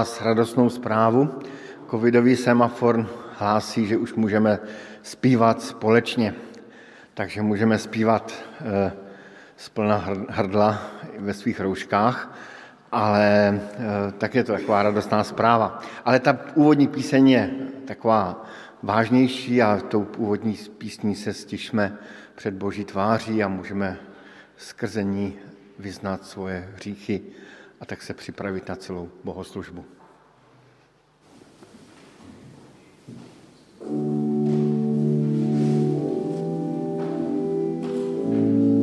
Vás radostnou zprávu. Covidový semafor hlásí, že už můžeme zpívat společně. Takže můžeme zpívat eh, z plna hrdla ve svých rouškách, ale eh, tak je to taková radostná zpráva. Ale ta úvodní píseň je taková vážnější a tou úvodní písní se stišme před Boží tváří a můžeme skrze ní vyznat svoje hříchy a tak se připravit na celou bohoslužbu. thank you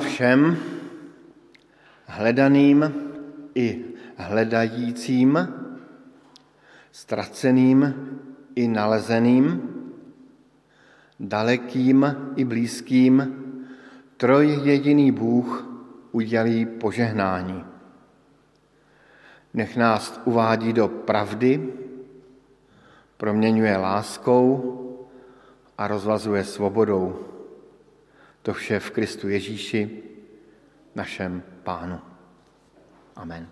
všem, hledaným i hledajícím, ztraceným i nalezeným, dalekým i blízkým, troj jediný Bůh udělí požehnání. Nech nás uvádí do pravdy, proměňuje láskou a rozvazuje svobodou. To vše v Kristu Ježíši, našem Pánu. Amen.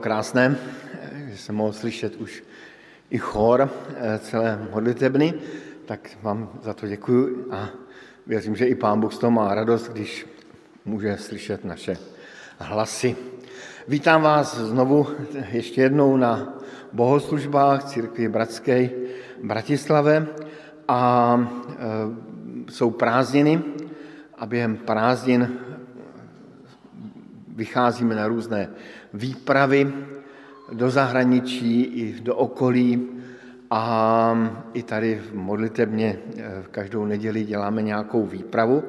krásné, že jsem mohl slyšet už i chor eh, celé modlitebny, tak vám za to děkuji a věřím, že i Pán Bůh z toho má radost, když může slyšet naše hlasy. Vítám vás znovu ještě jednou na bohoslužbách církvi Bratské Bratislave a e, jsou prázdniny a během prázdnin vycházíme na různé výpravy do zahraničí i do okolí a i tady v modlitebně v každou neděli děláme nějakou výpravu.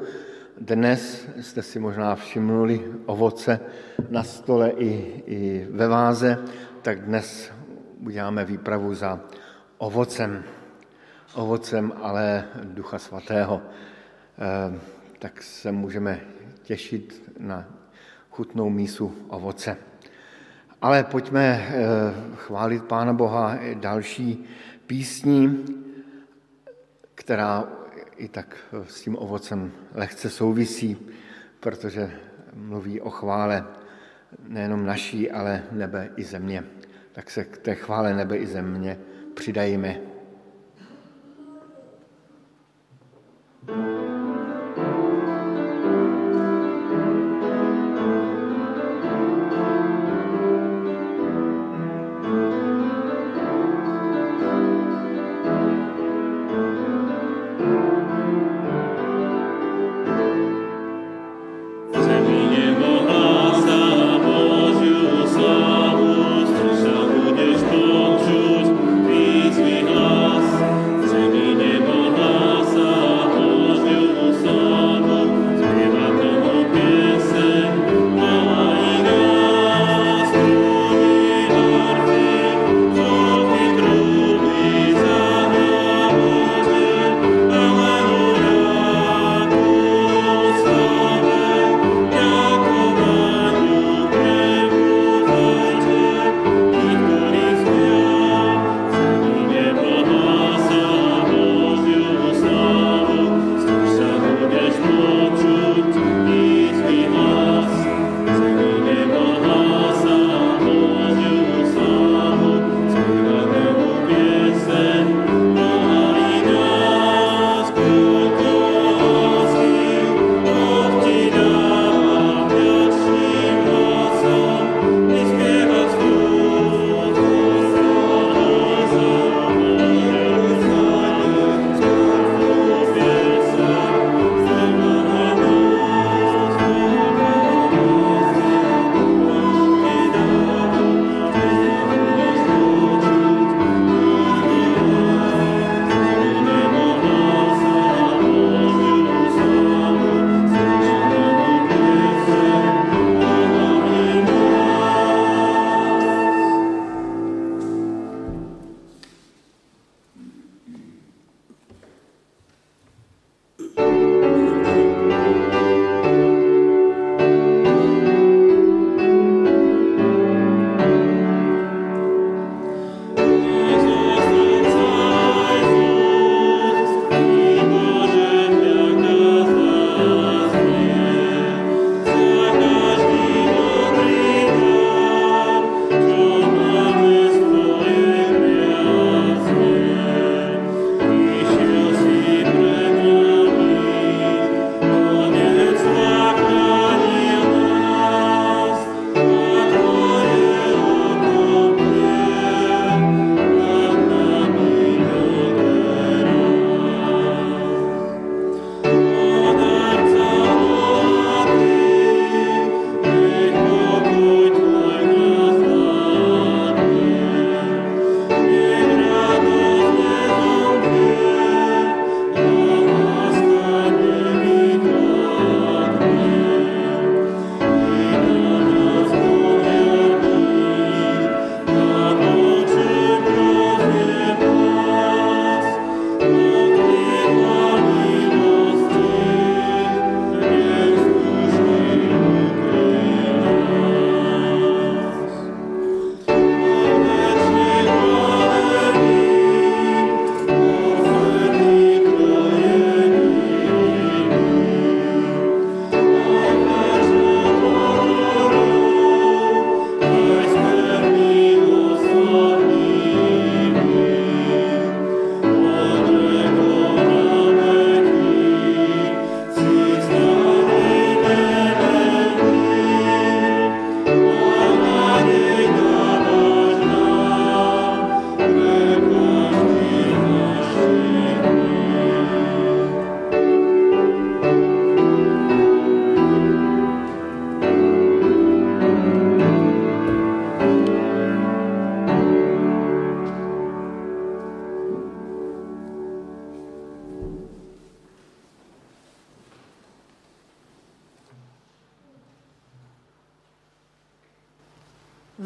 Dnes jste si možná všimnuli ovoce na stole i, i ve váze, tak dnes uděláme výpravu za ovocem. Ovocem ale Ducha Svatého. Eh, tak se můžeme těšit na chutnou mísu ovoce. Ale pojďme eh, chválit Pána Boha další písní, která i tak s tím ovocem lehce souvisí, protože mluví o chvále nejenom naší, ale nebe i země. Tak se k té chvále nebe i země přidajíme. Sweet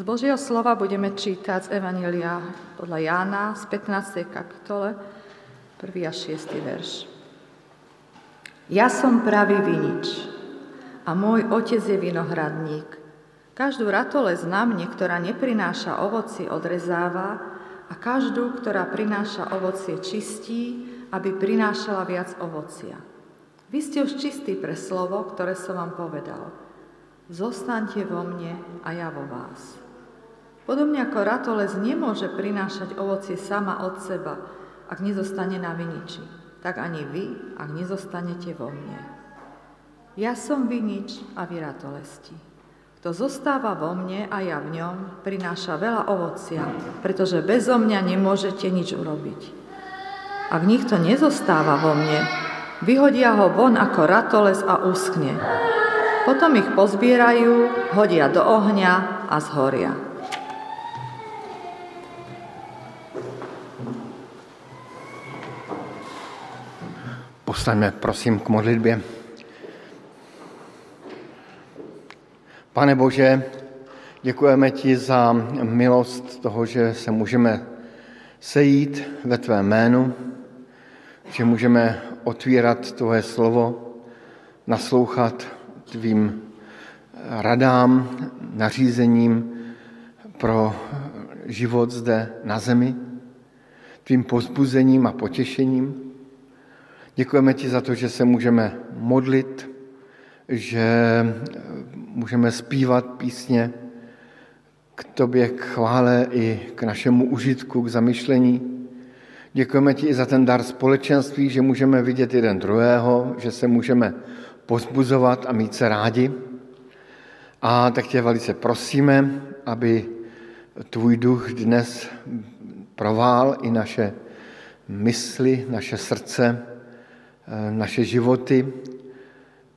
Z Božieho slova budeme čítať z Evanília podľa Jána z 15. kapitole, 1. a 6. verš. Ja som pravý vinič a môj otec je vinohradník. Každú ratolesť na mne, ktorá neprináša ovoci, odrezáva a každú, ktorá prináša ovocie, čistí, aby prinášala viac ovocia. Vy ste už čistí pre slovo, ktoré som vám povedal. Zostaňte vo mne a ja vo vás. Podobne ako ratolesť nemôže prinášať ovocie sama od seba, ak nezostane na viniči, tak ani vy, ak nezostanete vo mne. Ja som vinič a vy ratolesti. Kto zostáva vo mne a ja v ňom, prináša veľa ovocia, pretože bezo mňa nemôžete nič urobiť. Ak nikto nezostáva vo mne, vyhodia ho von ako ratoles a uschne. Potom ich pozbierajú, hodia do ohňa a zhoria. Povstaňme, prosím, k modlitbě. Pane Bože, děkujeme ti za milost toho, že se můžeme sejít ve tvé jménu, že můžeme otvírat tvoje slovo, naslouchat tvým radám, nařízením pro život zde na zemi, tvým pozbuzením a potěšením. Děkujeme ti za to, že se můžeme modlit, že můžeme zpívat písně k tobě, k chvále i k našemu užitku, k zamyšlení. Děkujeme ti i za ten dar společenství, že můžeme vidět jeden druhého, že se můžeme pozbuzovat a mít se rádi. A tak tě velice prosíme, aby tvůj duch dnes provál i naše mysli, naše srdce, Eh, naše životy,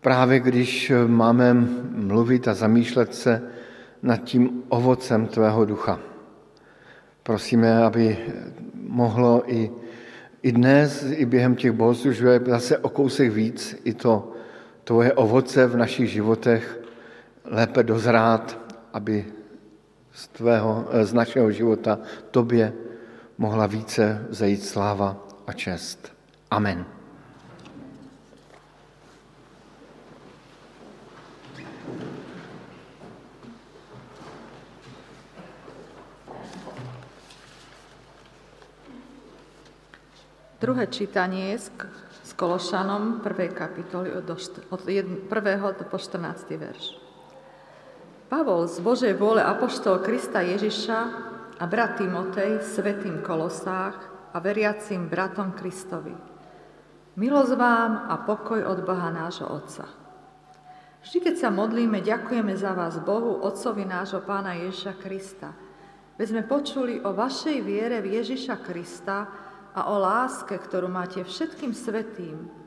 právě když máme mluvit a zamýšlet se nad tím ovocem tvého ducha. Prosíme, aby mohlo i, i dnes, i během těch bohoslužeb zase o kousek víc i to tvoje ovoce v našich životech lépe dozrát, aby z, tvého, eh, z našeho života tobě mohla více zajít sláva a čest. Amen. Druhé čítanie je s Kološanom 1. kapitoly od 1. po 14. verš. Pavol z Božej vôle apoštol Krista Ježiša a brat Timotej svetým Kolosách a veriacím bratom Kristovi. Milosť vám a pokoj od Boha nášho Otca. Vždy, keď sa modlíme, ďakujeme za vás Bohu, Otcovi nášho Pána Ježiša Krista. Veď sme počuli o vašej viere v Ježiša Krista, a o láske, ktorú máte všetkým svetým,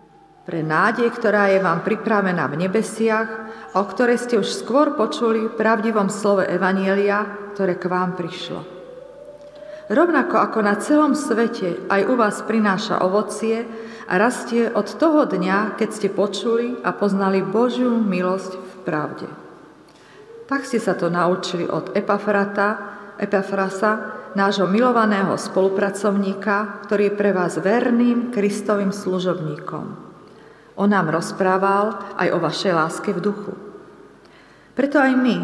pre nádej, ktorá je vám pripravená v nebesiach a o ktorej ste už skôr počuli v pravdivom slove Evanielia, ktoré k vám prišlo. Rovnako ako na celom svete aj u vás prináša ovocie a rastie od toho dňa, keď ste počuli a poznali Božiu milosť v pravde. Tak ste sa to naučili od Epafrata, Epafrasa, nášho milovaného spolupracovníka, ktorý je pre vás verným Kristovým služobníkom. On nám rozprával aj o vašej láske v duchu. Preto aj my,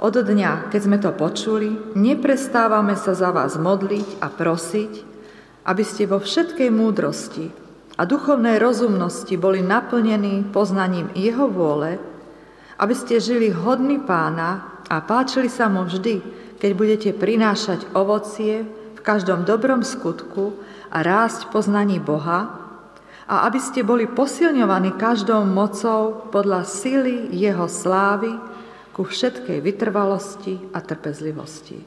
od dňa, keď sme to počuli, neprestávame sa za vás modliť a prosiť, aby ste vo všetkej múdrosti a duchovnej rozumnosti boli naplnení poznaním Jeho vôle, aby ste žili hodný pána a páčili sa mu vždy, keď budete prinášať ovocie v každom dobrom skutku a rásť poznaní Boha, a aby ste boli posilňovaní každou mocou podľa sily Jeho slávy ku všetkej vytrvalosti a trpezlivosti.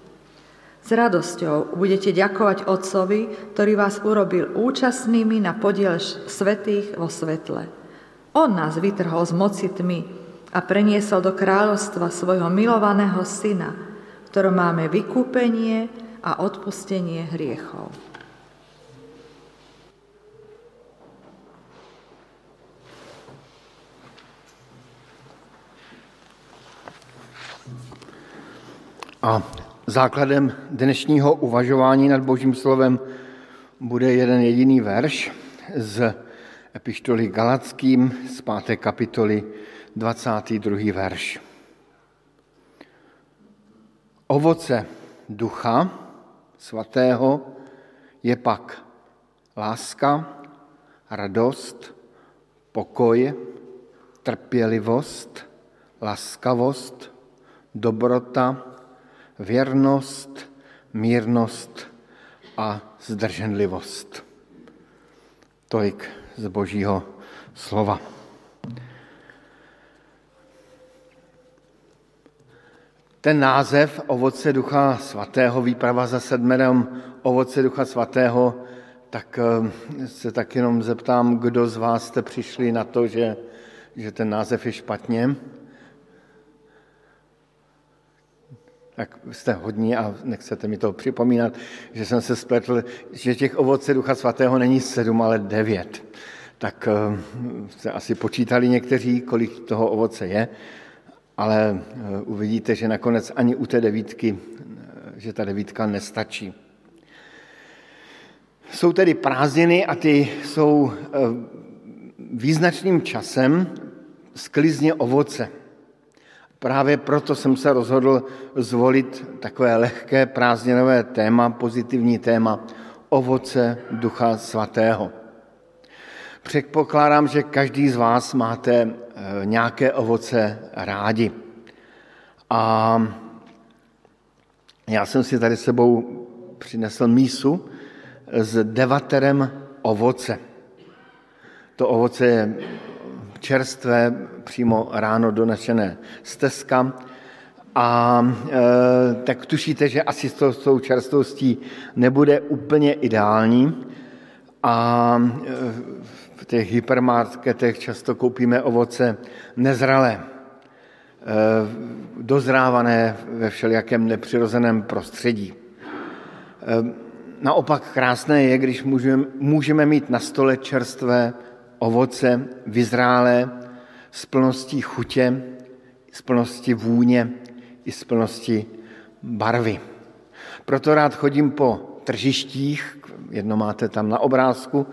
S radosťou budete ďakovať Otcovi, ktorý vás urobil účastnými na podiel svetých vo svetle. On nás vytrhol z moci tmy a preniesol do kráľovstva svojho milovaného syna, ktorom máme vykúpenie a odpustenie hriechov. A základem dnešního uvažování nad Božím slovem bude jeden jediný verš z epištoly Galackým z 5. kapitoly 22. verš. Ovoce ducha svatého je pak láska, radost, pokoj, trpělivost, laskavost, dobrota, věrnost, mírnost a zdrženlivost. Tolik z Božího slova. Ten název ovoce Ducha Svatého, výprava za sedmerem ovoce Ducha Svatého, tak eh, se tak jenom zeptám, kdo z vás jste přišli na to, že, že ten název je špatně. Tak jste hodní a nechcete mi to připomínat, že jsem se spletl, že těch ovoce Ducha Svatého není sedm, ale devět. Tak eh, jste asi počítali někteří, kolik toho ovoce je, ale eh, uvidíte, že nakonec ani u té devítky, že ta devítka nestačí. Jsou tedy prázdniny a ty jsou eh, význačným časem sklizně ovoce. Právě proto jsem se rozhodl zvolit takové lehké prázdninové téma, pozitivní téma, ovoce Ducha Svatého. Předpokládám, že každý z vás máte eh, nějaké ovoce rádi. A já jsem si tady sebou přinesl mísu, s devaterem ovoce. To ovoce je čerstvé, přímo ráno donešené z teska. A e, tak tušíte, že asi s tou, s tou čerstvostí nebude úplně ideální. A e, v těch hypermarketech často koupíme ovoce nezralé, e, dozrávané ve všelijakém nepřirozeném prostředí. E, naopak krásné je, když můžeme, můžeme mít na stole čerstvé ovoce, vyzrálé, s plností chutě, s plností vůně i s plností barvy. Proto rád chodím po tržištích, jedno máte tam na obrázku,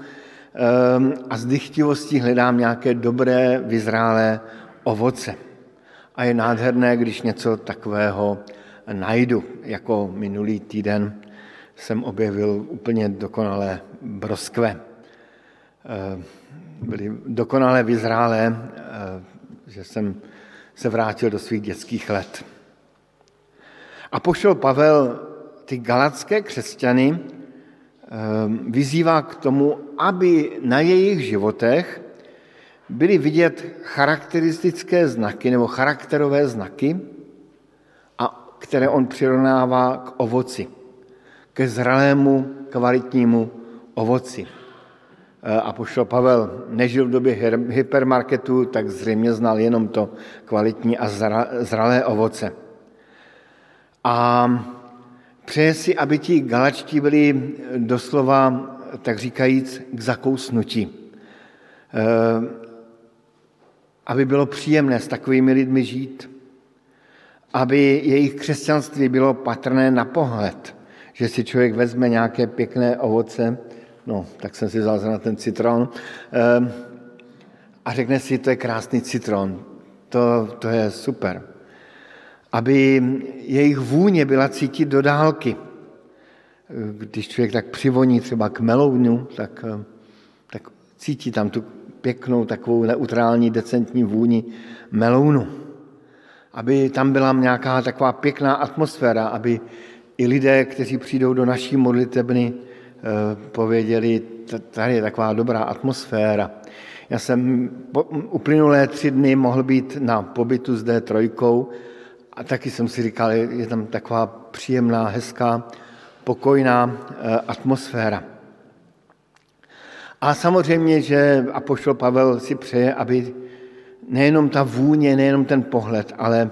a z dychtivostí hledám nějaké dobré, vyzrálé ovoce. A je nádherné, když něco takového najdu, jako minulý týden jsem objevil úplně dokonalé broskve. Eh, byly dokonale vyzrálé, eh, že jsem se vrátil do svých dětských let. A pošel Pavel ty galacké křesťany vyzývá k tomu, aby na jejich životech byly vidět charakteristické znaky nebo charakterové znaky, a které on přirovnává k ovoci ke zralému, kvalitnímu ovoci. E, a pošlo Pavel nežil v době hypermarketu, tak zřejmě znal jenom to kvalitní a zralé ovoce. A přeje si, aby ti galačtí byli doslova, tak říkajíc, k zakousnutí. E, aby bylo příjemné s takovými lidmi žít. Aby jejich křesťanství bylo patrné na pohled – že si člověk vezme nějaké pěkné ovoce, no, tak jsem si vzal na ten citron, ehm, a řekne si, to je krásný citron, to, to je super. Aby jejich vůně byla cítit do dálky. Když člověk tak přivoní třeba k melounu, tak, tak cítí tam tu pěknou, takovou neutrální, decentní vůni melounu. Aby tam byla nějaká taková pěkná atmosféra, aby i lidé, kteří přijdou do naší modlitebny, eh, pověděli, tady je taková dobrá atmosféra. Já jsem uplynulé tři dny mohl být na pobytu s D3 a taky jsem si říkal, je tam taková příjemná, hezká, pokojná eh, atmosféra. A samozřejmě, že apoštol Pavel si přeje, aby nejenom ta vůně, nejenom ten pohled, ale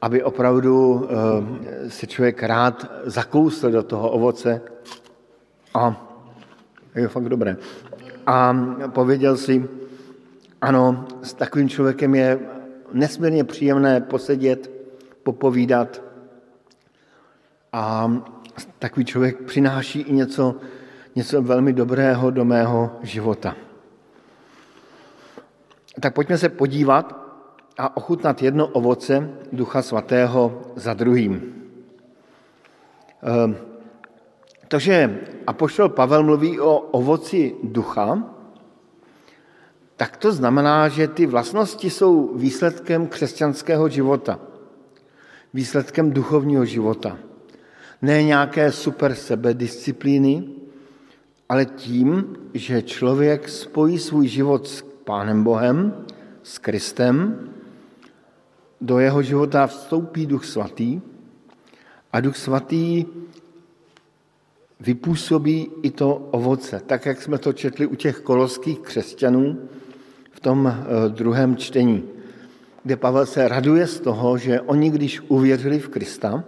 aby opravdu eh, se člověk rád zakousl do toho ovoce a je fakt dobré. A pověděl si, ano, s takovým člověkem je nesmírně příjemné posedět, popovídat a takový člověk přináší i něco, něco velmi dobrého do mého života. Tak pojďme se podívat a ochutnat jedno ovoce Ducha Svatého za druhým. Ehm, to, že Apoštol Pavel mluví o ovoci ducha, tak to znamená, že ty vlastnosti jsou výsledkem křesťanského života, výsledkem duchovního života. Ne nějaké super sebedisciplíny, ale tím, že člověk spojí svůj život s Pánem Bohem, s Kristem, do jeho života vstoupí Duch Svatý a Duch Svatý vypůsobí i to ovoce, tak jak jsme to četli u těch koloských křesťanů v tom eh, druhém čtení, kde Pavel se raduje z toho, že oni, když uvěřili v Krista,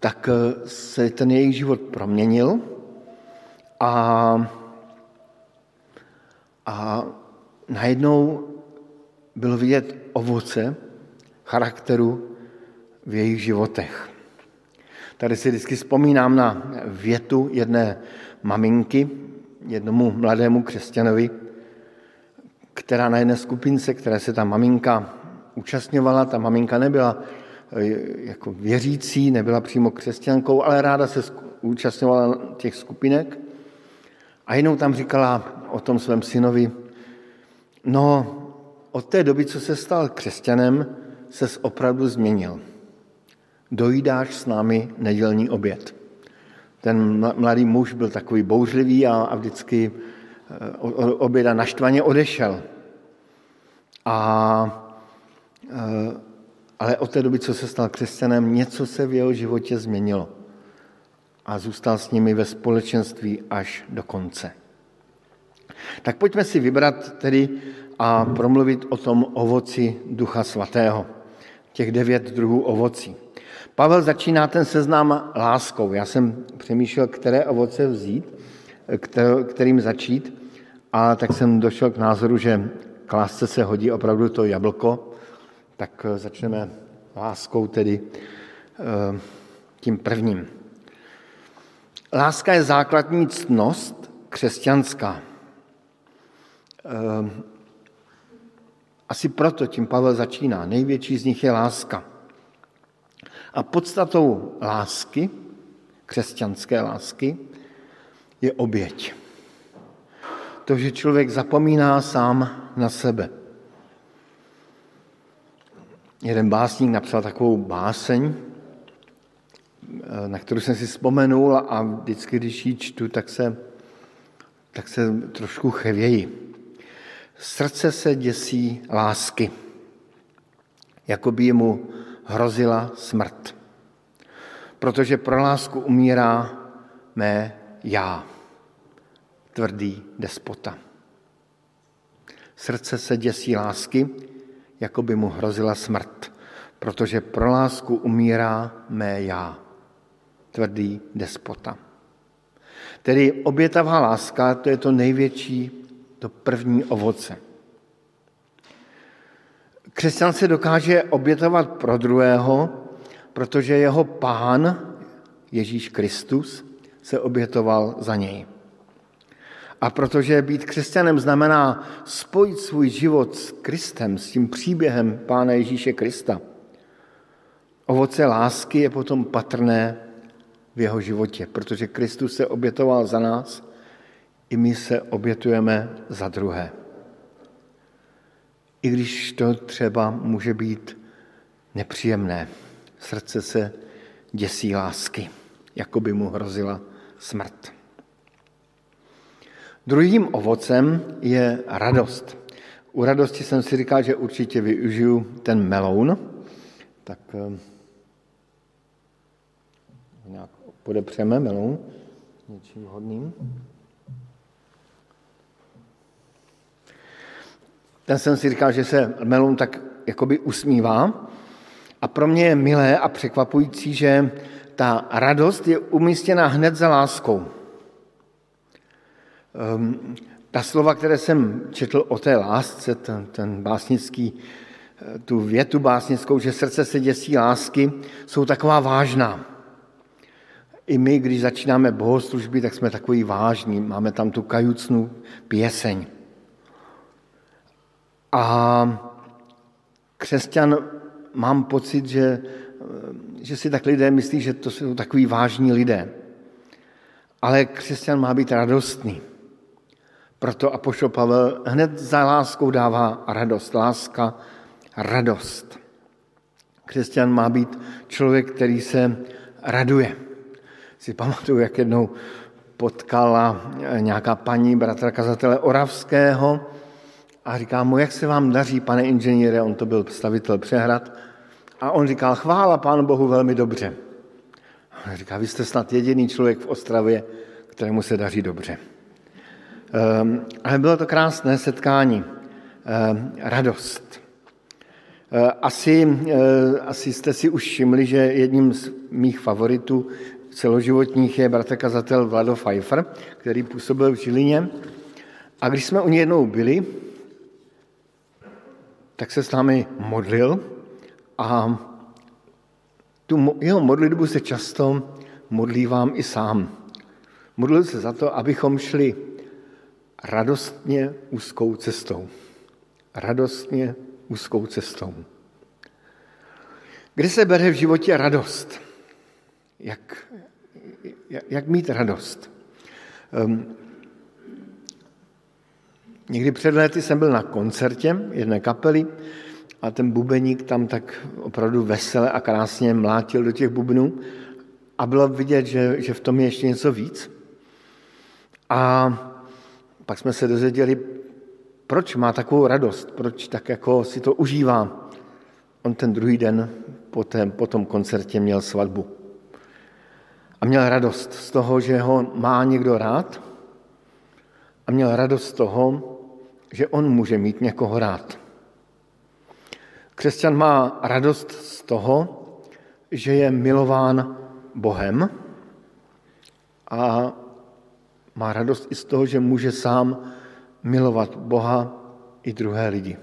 tak eh, se ten jejich život proměnil a, a najednou bylo vidět ovoce charakteru v jejich životech. Tady si vždycky vzpomínám na větu jedné maminky, jednomu mladému křesťanovi, která na jedné skupince, které se ta maminka účastňovala, ta maminka nebyla eh, jako věřící, nebyla přímo křesťankou, ale ráda se účastňovala těch skupinek. A jednou tam říkala o tom svém synovi, no od té doby, co se stal křesťanem, se opravdu změnil dojídáš s námi nedělní oběd. Ten mladý muž byl takový bouřlivý a, a vždycky oběda naštvaně odešel. A, eh, ale od té doby, co se stal křesťanem, něco se v jeho životě změnilo. A zůstal s nimi ve společenství až do konce. Tak pojďme si vybrat tedy a promluvit o tom ovoci Ducha Svatého. Těch devět druhů ovocí. Pavel začíná ten seznam láskou. Já jsem přemýšlel, které ovoce vzít, kterým začít, a tak jsem došel k názoru, že k lásce se hodí opravdu to jablko, tak eh, začneme láskou tedy eh, tím prvním. Láska je základní ctnost křesťanská. Eh, asi proto tím Pavel začíná. Největší z nich je láska. A podstatou lásky, křesťanské lásky, je oběť. To, že člověk zapomíná sám na sebe. Jeden básník napsal takovou báseň, na kterou jsem si vzpomenul a vždycky, když ji čtu, tak se, tak se trošku chevěji. Srdce se děsí lásky, jako by mu hrozila smrt. Protože pro lásku umírá mé já, tvrdý despota. Srdce se děsí lásky, jako by mu hrozila smrt, protože pro lásku umírá mé já, tvrdý despota. Tedy obětavá láska, to je to největší, to první ovoce. Křesťan se dokáže obětovat pro druhého, protože jeho pán, Ježíš Kristus, se obětoval za něj. A protože být křesťanem znamená spojit svůj život s Kristem, s tím příběhem Pána Ježíše Krista, ovoce lásky je potom patrné v jeho životě, protože Kristus se obětoval za nás, i my se obětujeme za druhé i když to třeba může být nepříjemné. Srdce se děsí lásky, jako by mu hrozila smrt. Druhým ovocem je radost. U radosti jsem si říkal, že určitě využiju ten meloun, tak eh, nějak podepřeme meloun něčím hodným. ten jsem si říkal, že se melon tak jakoby usmívá. A pro mě je milé a překvapující, že ta radost je umístěna hned za láskou. Um, ta slova, které jsem četl o té lásce, ten, ten básnický, tu větu básnickou, že srdce se děsí lásky, jsou taková vážná. i my, když začínáme bohoslužby, tak jsme takový vážní, máme tam tu kajucnou pěseň. A křesťan, mám pocit, že, že si tak lidé myslí, že to jsou takový vážní lidé. Ale křesťan má být radostný. Proto Apoštol Pavel hned za láskou dává radost. Láska, radost. Křesťan má být člověk, který se raduje. Si pamatuju, jak jednou potkala nějaká paní bratra kazatele Oravského a říká mu, jak se vám daří, pane inženýre, on to byl stavitel přehrad, a on říkal, chvála Pánu Bohu velmi dobře. A říká, vy jste snad jediný člověk v Ostravě, kterému se daří dobře. Um, ale bylo to krásné setkání, um, radost. Uh, asi, asi jste si už všimli, že jedním z mých favoritů celoživotních je bratr kazatel Vlado Pfeiffer, který působil v Žilině. A když jsme u něj jednou byli, tak se s námi modlil a tu jeho modlitbu se často modlívám i sám. Modlil se za to, abychom šli radostně úzkou cestou. Radostně úzkou cestou. Kde se bere v životě radost? Jak, jak, mít radost? Um, někdy před lety jsem byl na koncertě jedné kapely a ten bubeník tam tak opravdu vesele a krásně mlátil do těch bubnů a bylo vidět, že, že v tom je ještě něco víc. A pak jsme se dozvěděli, proč má takovou radost, proč tak jako si to užívá. On ten druhý den po, tém, po tom koncertě měl svatbu. A měl radost z toho, že ho má někdo rád a měl radost z toho, že on může mít někoho rád. Křesťan má radost z toho, že je milován Bohem a má radost i z toho, že může sám milovat Boha i druhé lidi.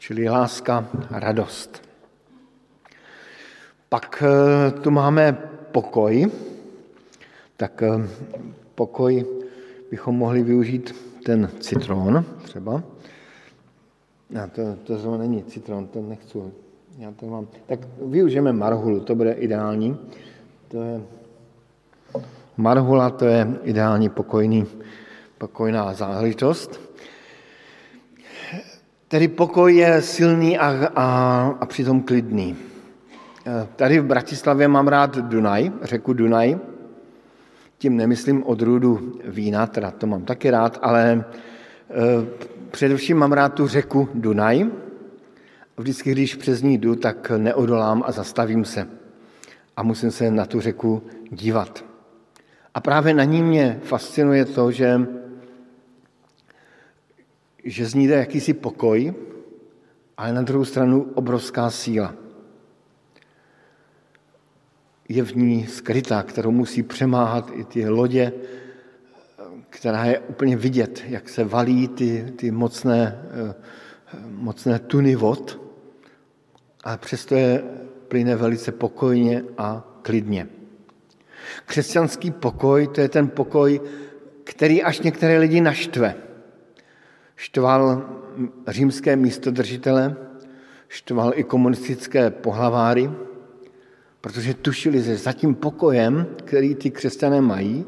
Čili láska a radost. Pak eh, tu máme pokoj. Tak eh, pokoj bychom mohli využít ten citron třeba. Já to, to zrovna není citron, to nechci. Já to mám. Tak využijeme marhulu, to bude ideální. To je marhula, to je ideální pokojný, pokojná záležitost. Tedy pokoj je silný a, a, a přitom klidný. Tady v Bratislavě mám rád Dunaj, řeku Dunaj. Tím nemyslím odrůdu vína, teda to mám taky rád, ale e, především mám rád tu řeku Dunaj. Vždycky, když přes ní jdu, tak neodolám a zastavím se. A musím se na tu řeku dívat. A právě na ní mě fascinuje to, že, že z ní jde jakýsi pokoj, ale na druhou stranu obrovská síla. Je v ní skrytá, kterou musí přemáhat i ty lodě, která je úplně vidět, jak se valí ty, ty mocné, mocné tuny vod, ale přesto je plyne velice pokojně a klidně. Křesťanský pokoj, to je ten pokoj, který až některé lidi naštve. Štval římské místodržitele, štval i komunistické pohlaváry, protože tušili, že za tím pokojem, který ty křesťané mají,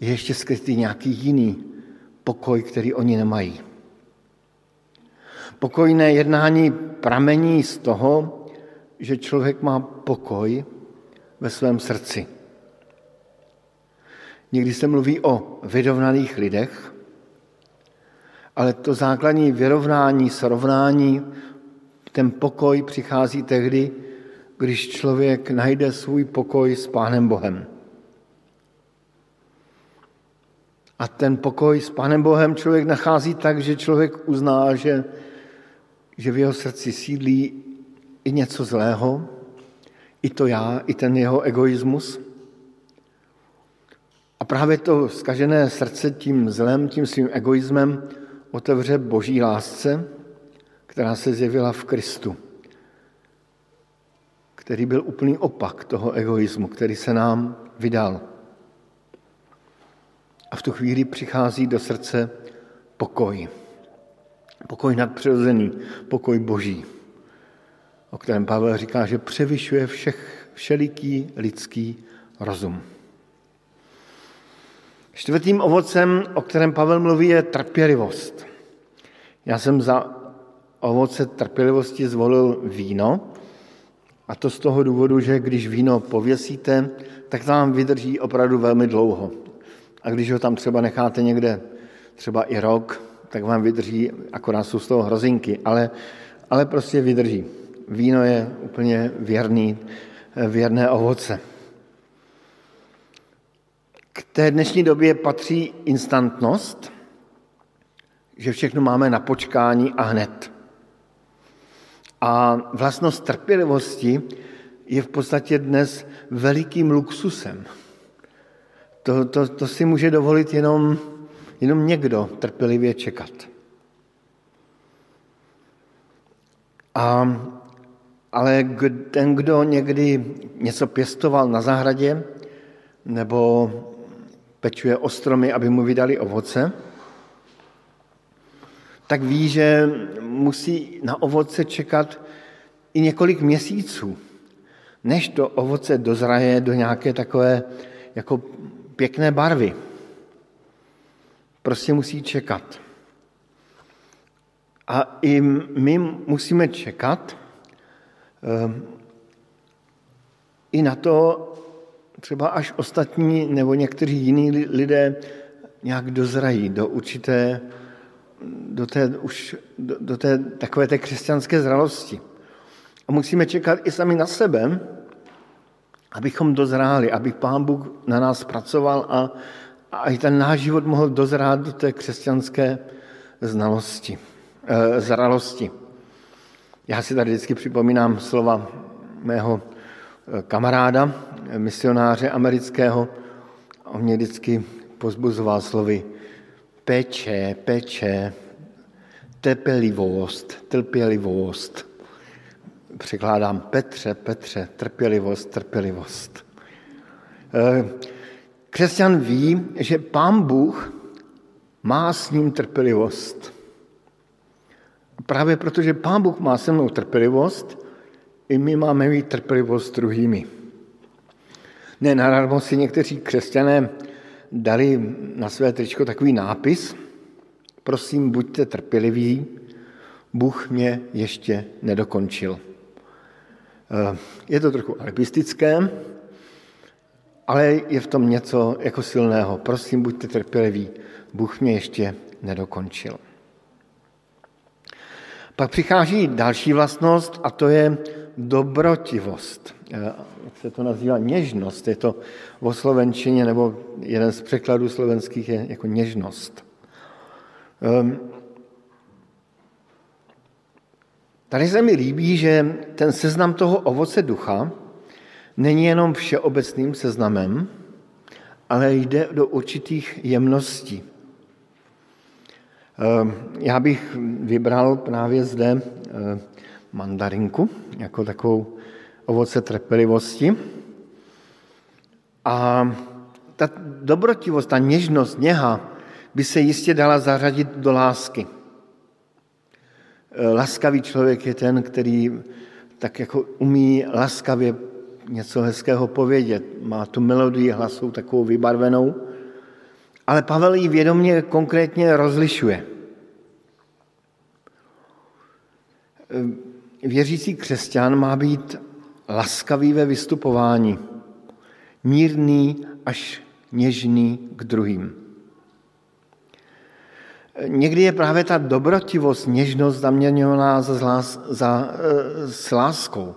je ještě skrytý nějaký jiný pokoj, který oni nemají. Pokojné jednání pramení z toho, že člověk má pokoj ve svém srdci. Někdy se mluví o vyrovnaných lidech, ale to základní vyrovnání, srovnání, ten pokoj přichází tehdy, když člověk najde svůj pokoj s Pánem Bohem. A ten pokoj s Pánem Bohem člověk nachází tak, že člověk uzná, že, že v jeho srdci sídlí i něco zlého, i to já, i ten jeho egoismus. A právě to zkažené srdce tím zlem, tím svým egoismem otevře boží lásce, která se zjevila v Kristu, který byl úplný opak toho egoismu, který se nám vydal. A v tu chvíli přichází do srdce pokoj. Pokoj nadpřirozený, pokoj boží, o kterém Pavel říká, že převyšuje všech, všeliký lidský rozum. Čtvrtým ovocem, o kterém Pavel mluví, je trpělivost. Já jsem za ovoce trpělivosti zvolil víno, a to z toho důvodu, že když víno pověsíte, tak to vám vydrží opravdu velmi dlouho. A když ho tam třeba necháte někde třeba i rok, tak vám vydrží, akorát jsou z toho hrozinky, ale, ale prostě vydrží. Víno je úplně věrný, věrné ovoce. K té dnešní době patří instantnost, že všechno máme na počkání a hned. A vlastnost trpělivosti je v podstatě dnes velikým luxusem. To, to, to si může dovolit jenom, jenom někdo trpělivě čekat. A, ale ten, kdo někdy něco pěstoval na zahradě nebo pečuje o stromy, aby mu vydali ovoce, tak ví, že musí na ovoce čekat i několik měsíců, než to ovoce dozraje do nějaké takové jako pěkné barvy. Prostě musí čekat. A i my musíme čekat i na to, třeba až ostatní nebo někteří jiní lidé nějak dozrají do určité do té, už, do, do té takové té křesťanské zralosti. A musíme čekat i sami na sebe, abychom dozráli, aby Pán Bůh na nás pracoval a, a i ten náš život mohl dozrát do té křesťanské znalosti, e, zralosti. Já si tady vždycky připomínám slova mého eh, kamaráda, misionáře amerického. On mě vždycky pozbuzoval slovy peče, peče, trpělivost, trpělivost. Překládám Petře, Petře, trpělivost, trpělivost. Eh, křesťan ví, že pán Bůh má s ním trpělivost. Právě protože pán Bůh má se mnou trpělivost, i my máme mít trpělivost s druhými. Nenadarmo si někteří křesťané dali na své tričko takový nápis, prosím, buďte trpěliví, Bůh mě ještě nedokončil. Eh, je to trochu alibistické, ale je v tom něco jako silného. Prosím, buďte trpěliví, Bůh mě ještě nedokončil. Pak přichází další vlastnost a to je dobrotivost. Eh, jak se to nazývá? Něžnost. Je to o slovenčině, nebo jeden z překladů slovenských je jako něžnost. Ehm, tady se mi líbí, že ten seznam toho ovoce ducha není jenom všeobecným seznamem, ale jde do určitých jemností. Ehm, já bych vybral právě zde ehm, mandarinku jako takovou ovoce trpělivosti. A ta dobrotivost, ta něžnost, něha by se jistě dala zařadit do lásky. Laskavý člověk je ten, který tak jako umí laskavě něco hezkého povědět. Má tu melodii hlasu takovou vybarvenou, ale Pavel ji vědomě konkrétně rozlišuje. Věřící křesťan má být laskavý ve vystupování, mírný až něžný k druhým. Někdy je právě ta dobrotivost, něžnost zaměňovaná za, zlás, za, e, s láskou.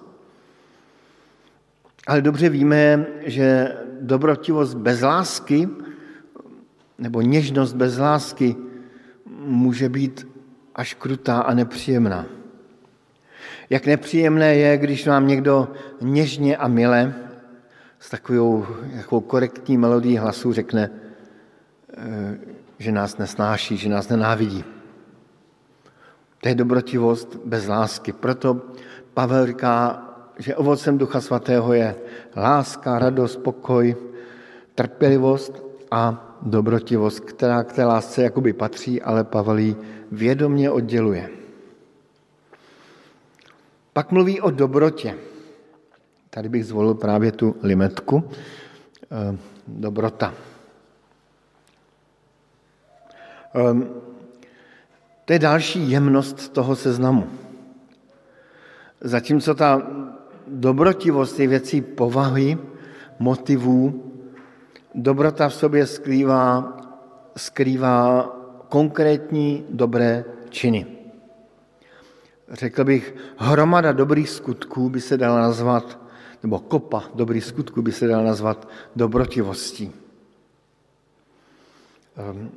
Ale dobře víme, že dobrotivost bez lásky nebo něžnost bez lásky může být až krutá a nepříjemná. Jak nepříjemné je, když vám někdo něžně a mile s takovou, takovou korektní melodií hlasu řekne, eh, že nás nesnáší, že nás nenávidí. To je dobrotivost bez lásky. Proto Pavel říká, že ovocem Ducha Svatého je láska, radost, pokoj, trpělivost a dobrotivost, která k té lásce jakoby patří, ale Pavel ji vědomně odděluje. Pak mluví o dobrotě. Tady bych zvolil právě tu limetku. Eh, dobrota. Ehm, to je další jemnost toho seznamu. Zatímco ta dobrotivost je věcí povahy, motivů, dobrota v sobě skrývá, skrývá konkrétní dobré činy. Řekl bych, hromada dobrých skutků by se dala nazvat, nebo kopa dobrých skutků by se dala nazvat dobrotivostí. Ehm,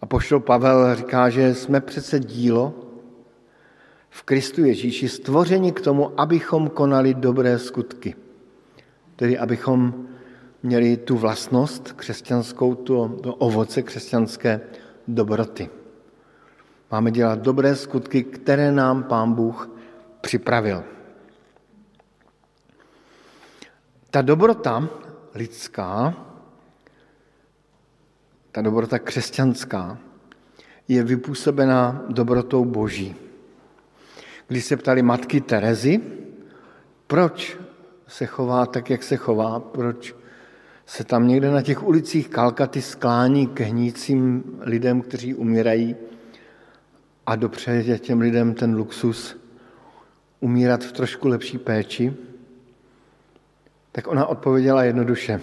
a poštol Pavel říká, že jsme přece dílo v Kristu Ježíši stvořeni k tomu, abychom konali dobré skutky. Tedy abychom měli tu vlastnost křesťanskou, to, to ovoce křesťanské dobroty. Máme dělat dobré skutky, které nám Pán Bůh připravil. Ta dobrota lidská, ta dobrota křesťanská, je vypůsobená dobrotou Boží. Když se ptali matky Terezy, proč se chová tak, jak se chová, proč se tam někde na těch ulicích Kalkaty sklání k hnícím lidem, kteří umírají a dopřeje těm lidem ten luxus umírat v trošku lepší péči, tak ona odpověděla jednoduše.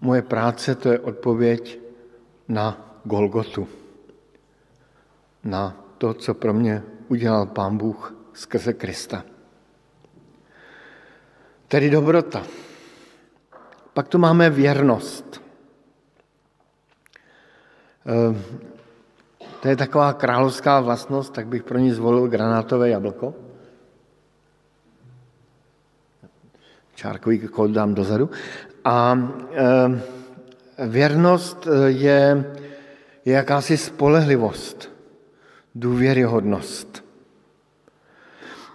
Moje práce to je odpověď na Golgotu. Na to, co pro mě udělal Pán Bůh skrze Krista. Tedy dobrota. Pak tu máme věrnost. Ehm, to je taková královská vlastnost, tak bych pro ní zvolil granátové jablko. Čárkový kód dám dozadu. A ehm, věrnost eh, je, je jakási spolehlivost, důvěryhodnost.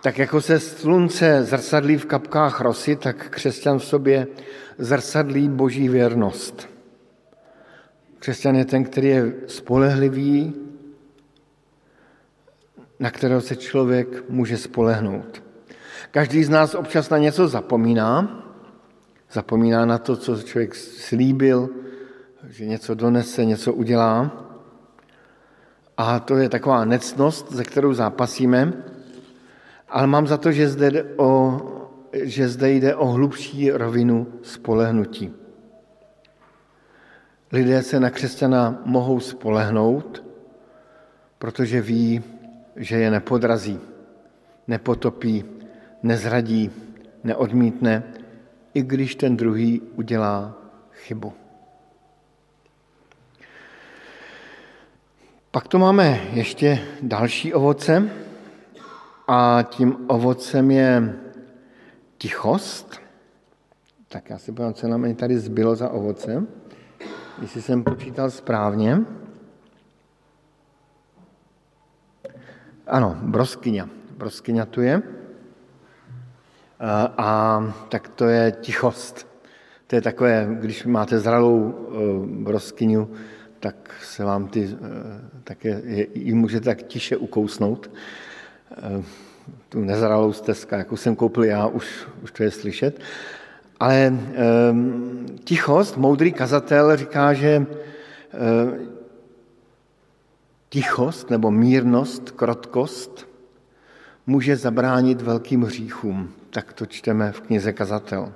Tak jako se slunce zrcadlí v kapkách rosy, tak křesťan v sobě zrcadlí boží věrnost. Křesťan je ten, který je spolehlivý, na kterého se člověk může spolehnout. Každý z nás občas na něco zapomíná. Zapomíná na to, co člověk slíbil, že něco donese, něco udělá. A to je taková necnost, ze kterou zápasíme. Ale mám za to, že zde jde o, že zde jde o hlubší rovinu spolehnutí. Lidé se na křesťana mohou spolehnout, protože ví, že je nepodrazí, nepotopí, nezradí, neodmítne, i když ten druhý udělá chybu. Pak tu máme ještě další ovoce a tím ovocem je tichost. Tak já si podívám, co nám tady zbylo za ovoce, jestli jsem počítal správně. Ano, broskyňa. Broskyňa tu je. A, a tak to je tichost. To je takové, když máte zralou e, broskyňu, tak se vám ty, e, také, ji můžete tak tiše ukousnout. E, tu nezralou stezka, jakou jsem koupil já, už, už to je slyšet. Ale um, tichost, moudrý kazatel říká, že um, tichost nebo mírnost, krotkost může zabránit velkým hříchům. Tak to čteme v knize Kazatel.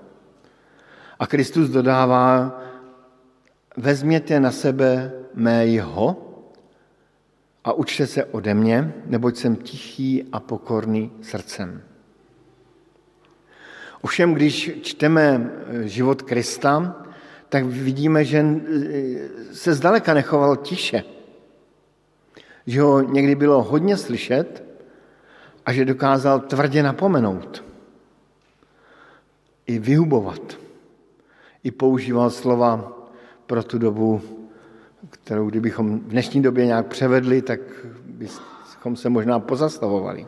A Kristus dodává, vezměte na sebe mé jeho a učte se ode mě, neboť jsem tichý a pokorný srdcem. Ovšem, když čteme život Krista, tak vidíme, že se zdaleka nechoval tiše. Že ho někdy bylo hodně slyšet a že dokázal tvrdě napomenout. I vyhubovat. I používal slova pro tu dobu kterou kdybychom v dnešní době nějak převedli, tak bychom se možná pozastavovali.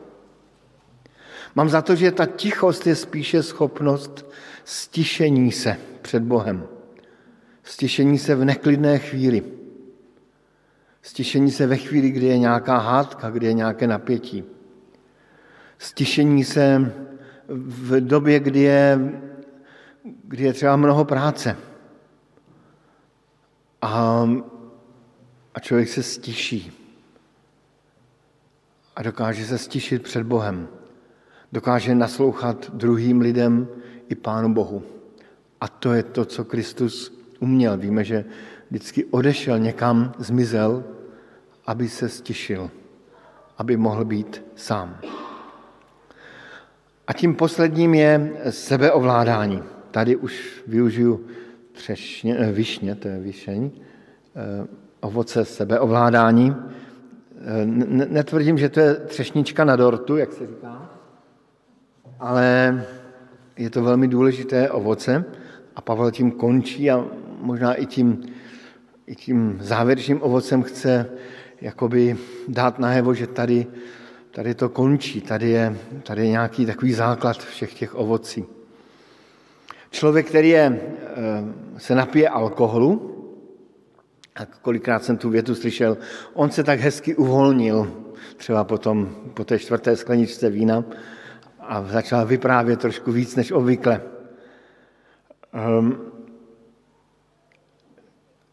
Mám za to, že ta tichost je spíše schopnost stišení se před Bohem. Stišení se v neklidné chvíli. Stišení se ve chvíli, kdy je nějaká hádka, kdy je nějaké napětí. Stišení se v době, kdy je, kdy je třeba mnoho práce. A, a člověk se stiší. A dokáže se stišit před Bohem. Dokáže naslouchat druhým lidem i Pánu Bohu. A to je to, co Kristus uměl. Víme, že vždycky odešel někam, zmizel, aby se stišil, aby mohl být sám. A tím posledním je sebeovládání. Tady už využiju třešně, eh, višně, to je višeň, eh, ovoce sebeovládání. Eh, netvrdím, že to je třešnička na dortu, jak se říká, ale je to velmi důležité ovoce a Pavel tím končí a možná i tím, i tím závěrečným ovocem chce jakoby dát najevo, že tady, tady to končí, tady je, tady je nějaký takový základ všech těch ovocí. Člověk, který je, eh, se napije alkoholu, a kolikrát jsem tu větu slyšel, on se tak hezky uvolnil, třeba potom po té čtvrté skleničce vína a začal vyprávět trošku víc než obvykle. Um,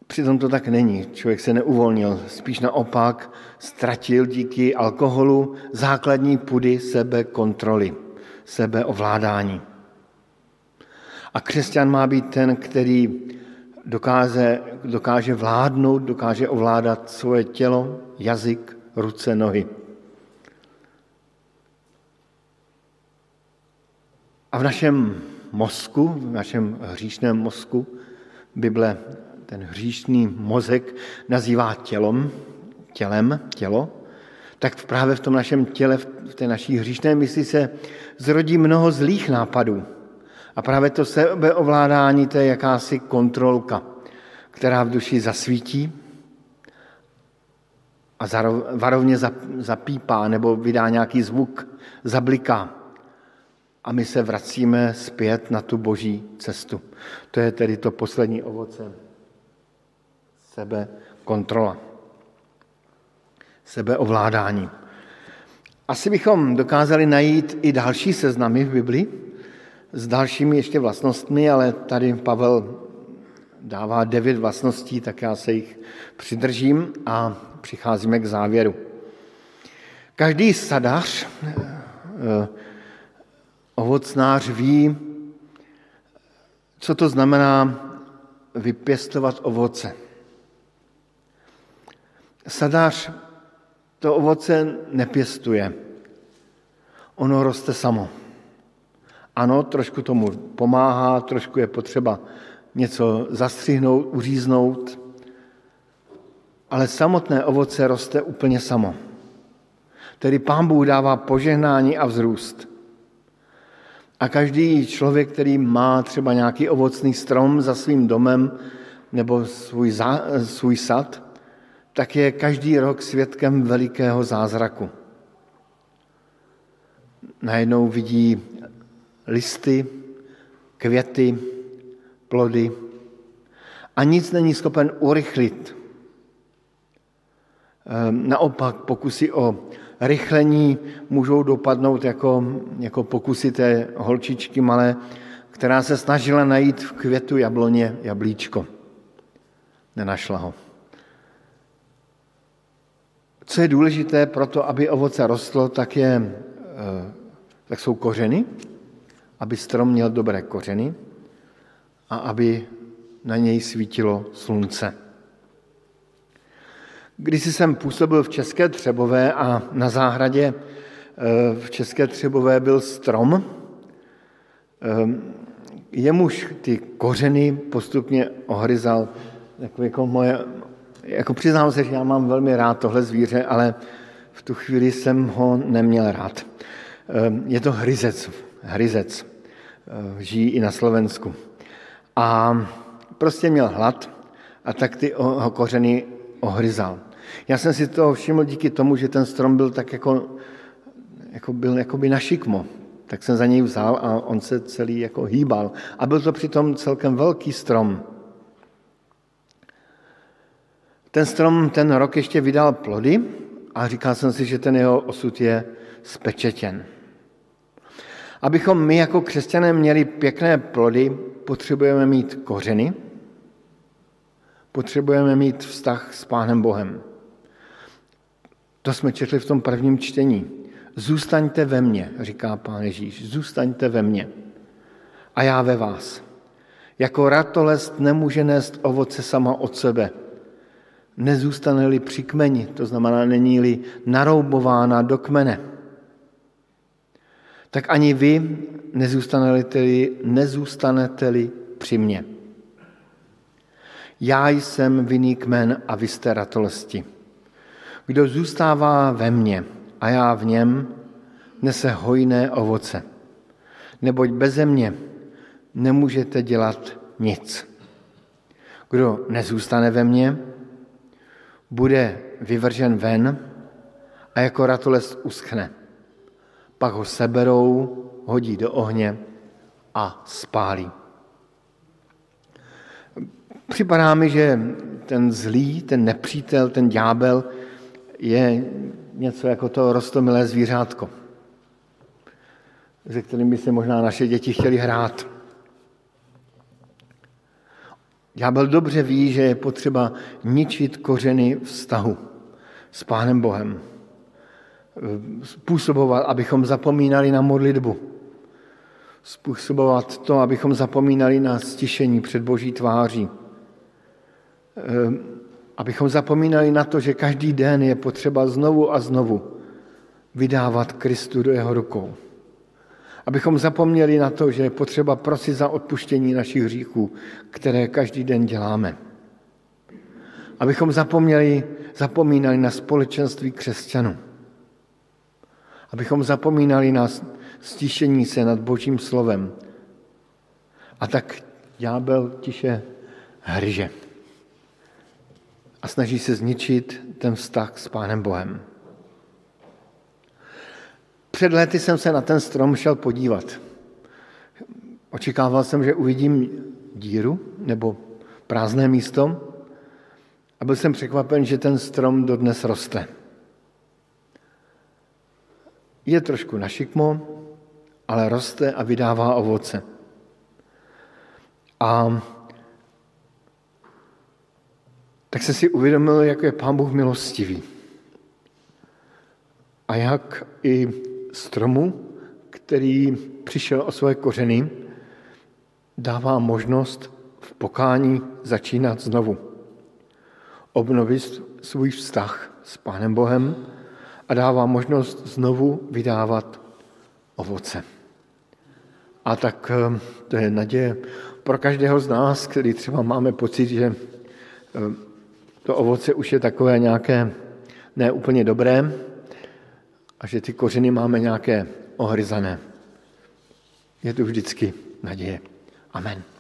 přitom to tak není. Člověk se neuvolnil, spíš naopak ztratil díky alkoholu základní pudy sebe kontroly, sebe ovládání. A křesťan má být ten, který dokáže, dokáže vládnout, dokáže ovládat svoje tělo, jazyk, ruce, nohy. A v našem mozku, v našem hříšném mozku, Bible ten hříšný mozek nazývá tělom, tělem, tělo, tak právě v tom našem těle, v té naší hříšné mysli se zrodí mnoho zlých nápadů. A právě to sebeovládání, to je jakási kontrolka, která v duši zasvítí a varovně zapípá nebo vydá nějaký zvuk, zabliká a my se vracíme zpět na tu boží cestu. To je tedy to poslední ovoce. Sebe kontrola. Sebeovládání. Asi bychom dokázali najít i další seznamy v Biblii s dalšími ještě vlastnostmi, ale tady Pavel dává devět vlastností, tak já se jich přidržím a přicházíme k závěru. Každý sadař eh, ovocnář ví, co to znamená vypěstovat ovoce. Sadář to ovoce nepěstuje. Ono roste samo. Ano, trošku tomu pomáhá, trošku je potřeba něco zastřihnout, uříznout, ale samotné ovoce roste úplně samo. Tedy pán Bůh dává požehnání a vzrůst. A každý člověk, který má třeba nějaký ovocný strom za svým domem nebo svůj, zá, svůj sad, tak je každý rok svědkem velikého zázraku. Najednou vidí listy, květy, plody a nic není schopen urychlit. Ehm, naopak pokusy o rychlení můžou dopadnout jako, jako pokusy té holčičky malé, která se snažila najít v květu jabloně jablíčko. Nenašla ho. Co je důležité pro to, aby ovoce rostlo, tak, je, eh, tak jsou kořeny, aby strom měl dobré kořeny a aby na něj svítilo slunce. Když jsem působil v České Třebové a na zahradě eh, v České Třebové byl strom, eh, jemuž ty kořeny postupně ohryzal, jako, jako moje, jako přiznám se, že já mám velmi rád tohle zvíře, ale v tu chvíli jsem ho neměl rád. Eh, je to hryzec, hryzec, žijí i na Slovensku. A prostě měl hlad a tak ty ho kořeny ohryzal. Já jsem si to všiml díky tomu, že ten strom byl tak jako, jako byl jakoby na šikmo. tak jsem za něj vzal a on se celý jako hýbal. A byl to přitom celkem velký strom. Ten strom ten rok ještě vydal plody a říkal jsem si, že ten jeho osud je spečetěn. Abychom my jako křesťané měli pěkné plody, potřebujeme mít kořeny, potřebujeme mít vztah s Pánem Bohem. To jsme četli v tom prvním čtení. Zůstaňte ve mně, říká Pán Ježíš, zůstaňte ve mně a já ve vás. Jako ratolest nemůže nést ovoce sama od sebe. Nezůstane-li při kmeni, to znamená, není-li naroubována do kmene tak ani vy nezůstanete-li, nezůstanete-li při mně. Já jsem vinný kmen a vy jste ratolesti. Kdo zůstává ve mně a já v něm, nese hojné ovoce. Neboť beze mě nemůžete dělat nic. Kdo nezůstane ve mně, bude vyvržen ven a jako ratolest uschne pak ho seberou, hodí do ohně a spálí. Připadá mi, že ten zlý, ten nepřítel, ten ďábel je něco jako to rostomilé zvířátko, se kterým by se možná naše děti chtěli hrát. Ďábel dobře ví, že je potřeba ničit kořeny vztahu s Pánem Bohem způsobovat, abychom zapomínali na modlitbu. Způsobovat to, abychom zapomínali na stišení před Boží tváří. Ehm, abychom zapomínali na to, že každý den je potřeba znovu a znovu vydávat Kristu do jeho rukou. Abychom zapomněli na to, že je potřeba prosit za odpuštění našich hříchů, které každý den děláme. Abychom zapomněli, zapomínali na společenství křesťanů abychom zapomínali na stišení se nad Božím slovem. A tak ďábel tiše hryže a snaží se zničit ten vztah s Pánem Bohem. Před lety jsem se na ten strom šel podívat. Očekával jsem, že uvidím díru nebo prázdné místo a byl jsem překvapen, že ten strom dodnes roste. Je trošku našikmo, ale roste a vydává ovoce. A tak se si uvědomil, jak je Pán Bůh milostivý. A jak i stromu, který přišel o své kořeny, dává možnost v pokání začínat znovu. Obnovit svůj vztah s Pánem Bohem a dává možnost znovu vydávat ovoce. A tak eh, to je naděje pro každého z nás, který třeba máme pocit, že eh, to ovoce už je takové nějaké neúplně dobré a že ty kořeny máme nějaké ohryzané. Je tu vždycky naděje. Amen.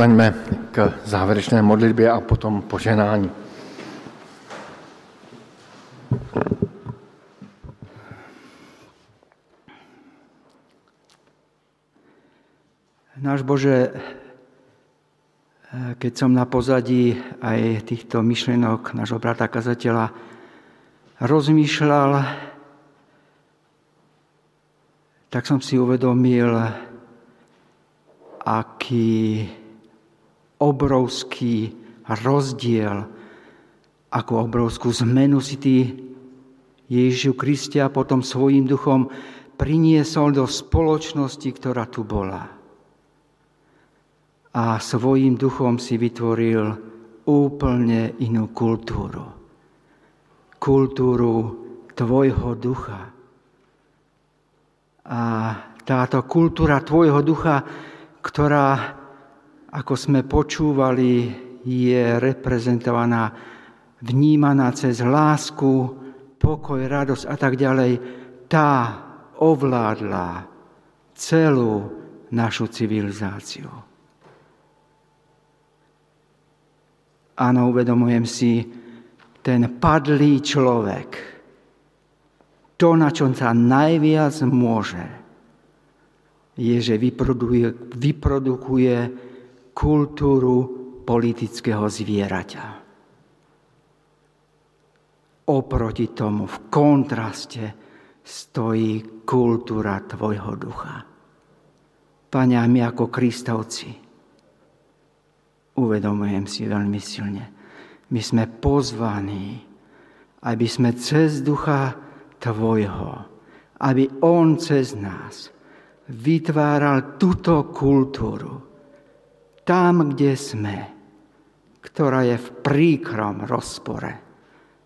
Postaňme k závěrečné modlitbě a potom poženání. Náš Bože, keď som na pozadí aj týchto myšlienok nášho brata kazateľa rozmýšľal, tak som si uvedomil, aký obrovský rozdiel, ako obrovskú zmenu si ty Ježišu Kriste a potom svojím duchom priniesol do spoločnosti, ktorá tu bola. A svojím duchom si vytvoril úplne inú kultúru. Kultúru tvojho ducha. A táto kultúra tvojho ducha, ktorá, ako sme počúvali, je reprezentovaná, vnímaná cez lásku, pokoj, radosť a tak ďalej, tá ovládla celú našu civilizáciu. Áno, uvedomujem si, ten padlý človek, to, na čom sa najviac môže, je, že vyprodukuje, vyprodukuje kultúru politického zvieraťa. Oproti tomu v kontraste stojí kultúra tvojho ducha. Pane, a my ako Kristovci uvedomujem si veľmi silne. My sme pozvaní, aby sme cez ducha Tvojho, aby On cez nás vytváral túto kultúru tam, kde sme, ktorá je v príkrom rozpore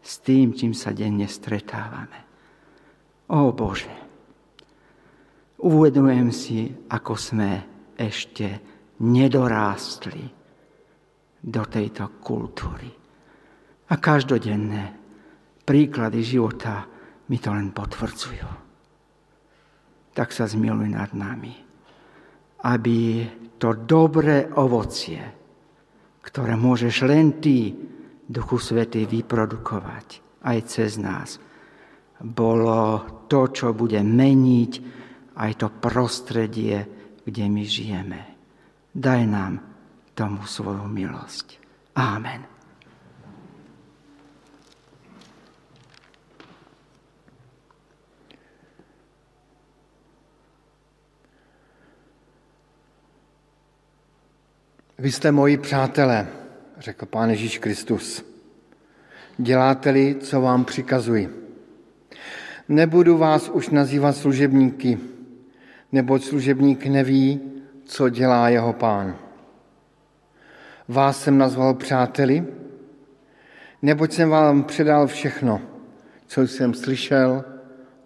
s tým, čím sa denne stretávame. O Bože, uvedomujem si, ako sme ešte nedorástli do tejto kultúry. A každodenné príklady života mi to len potvrdzujú. Tak sa zmiluj nad nami, aby to dobré ovocie, ktoré môžeš len Ty, Duchu Svetý, vyprodukovať aj cez nás, bolo to, čo bude meniť aj to prostredie, kde my žijeme. Daj nám tomu svoju milosť. Amen. Vy jste moji přátelé, řekl Pán Ježíš Kristus. Děláte-li, co vám přikazuji. Nebudu vás už nazývat služebníky, neboť služebník neví, co dělá jeho pán. Vás jsem nazval přáteli, neboť jsem vám předal všechno, co jsem slyšel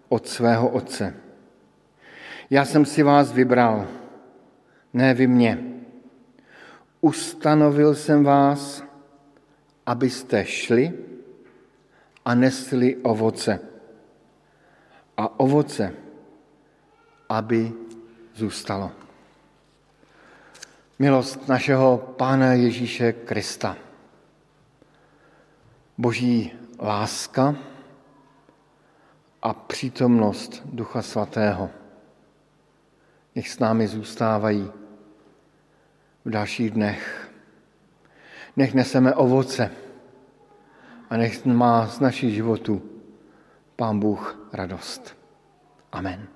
od svého otce. Já jsem si vás vybral, ne vy mě. Ustanovil jsem vás, abyste šli a nesli ovoce. A ovoce, aby zůstalo. Milost našeho Pána Ježíše Krista. Boží láska a přítomnost Ducha Svatého. Nech s námi zůstávají v dalších dnech. Nech neseme ovoce a nech má z našich životů Pán Bůh radost. Amen.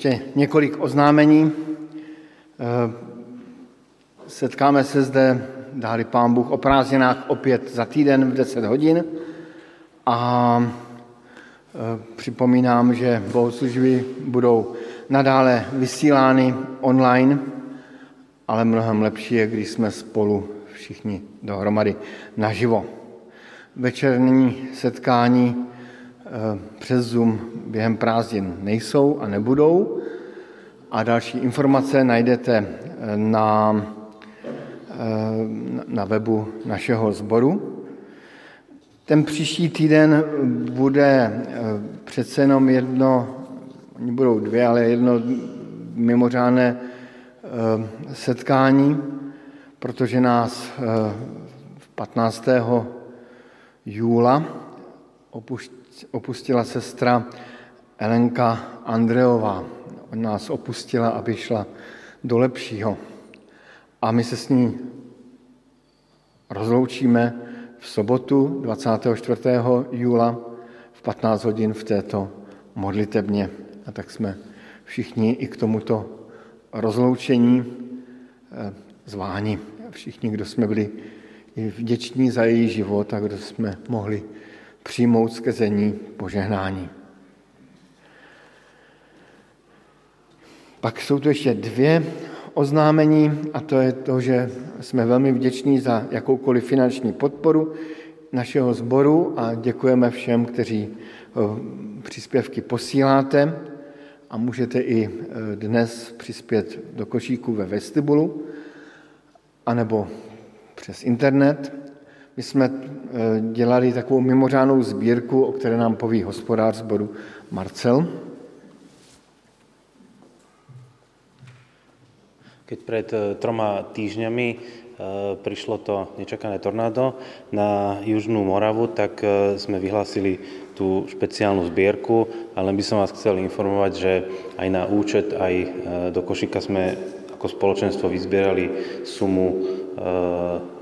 Ještě několik oznámení. Setkáme se zde, dáli pán Bůh, o prázdninách opět za týden v 10 hodin a připomínám, že bohoslužby budou nadále vysílány online, ale mnohem lepší je, když jsme spolu všichni dohromady naživo. Večerní setkání eh, přes Zoom během prázdnin nejsou a nebudou a další informace najdete eh, na, eh, na webu našeho sboru. Ten příští týden bude přece jenom jedno oni budou dvě, ale jedno mimořádné eh, setkání, protože nás 15. Eh, júla opustila sestra Elenka Andreová. Nás opustila, aby šla do lepšího. A my se s ní rozloučíme v sobotu 24. júla v 15 hodin v této modlitebně. A tak jsme všichni i k tomuto rozloučení eh, zváni. Všichni, kdo jsme byli vděční za její život a kdo jsme mohli přijmout skezení požehnání. Pak jsou tu ještě dvě oznámení a to je to, že jsme velmi vděční za jakoukoliv finanční podporu našeho sboru a děkujeme všem, kteří eh, příspěvky posíláte a můžete i e, dnes přispět do košíku ve vestibulu anebo přes internet. My jsme dělali takovou mimořádnou sbírku, o které nám poví hospodář zboru Marcel. Keď pred e, troma týždňami prišlo to nečakané tornádo na Južnú Moravu, tak sme vyhlásili tú špeciálnu zbierku, ale by som vás chcel informovať, že aj na účet, aj do košika sme ako spoločenstvo vyzbierali sumu e,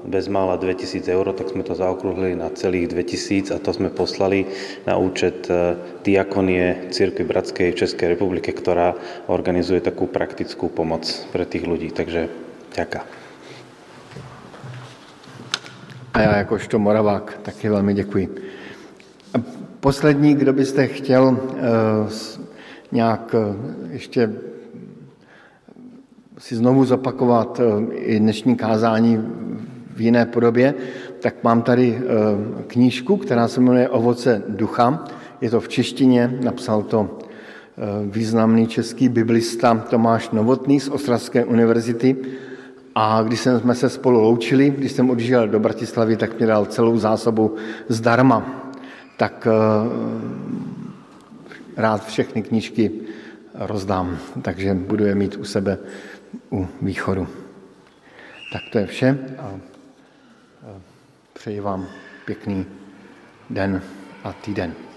bez mála 2000 eur, tak sme to zaokrúhli na celých 2000 a to sme poslali na účet e, Diakonie Církvy Bratskej v Českej republike, ktorá organizuje takú praktickú pomoc pre tých ľudí. Takže ďaká. A já jakožto Moravák taky velmi děkuji. Poslední, kdo byste chtěl eh, nějak eh, ještě si znovu zopakovat eh, i dnešní kázání v jiné podobě, tak mám tady knížku, která se jmenuje Ovoce ducha. Je to v češtině, napsal to významný český biblista Tomáš Novotný z Ostravské univerzity. A když jsme se spolu loučili, když jsem odjížděl do Bratislavy, tak mě dal celou zásobu zdarma tak eh, rád všechny knížky rozdám, takže budu je mít u sebe u východu. Tak to je vše a přeji vám pěkný den a týden.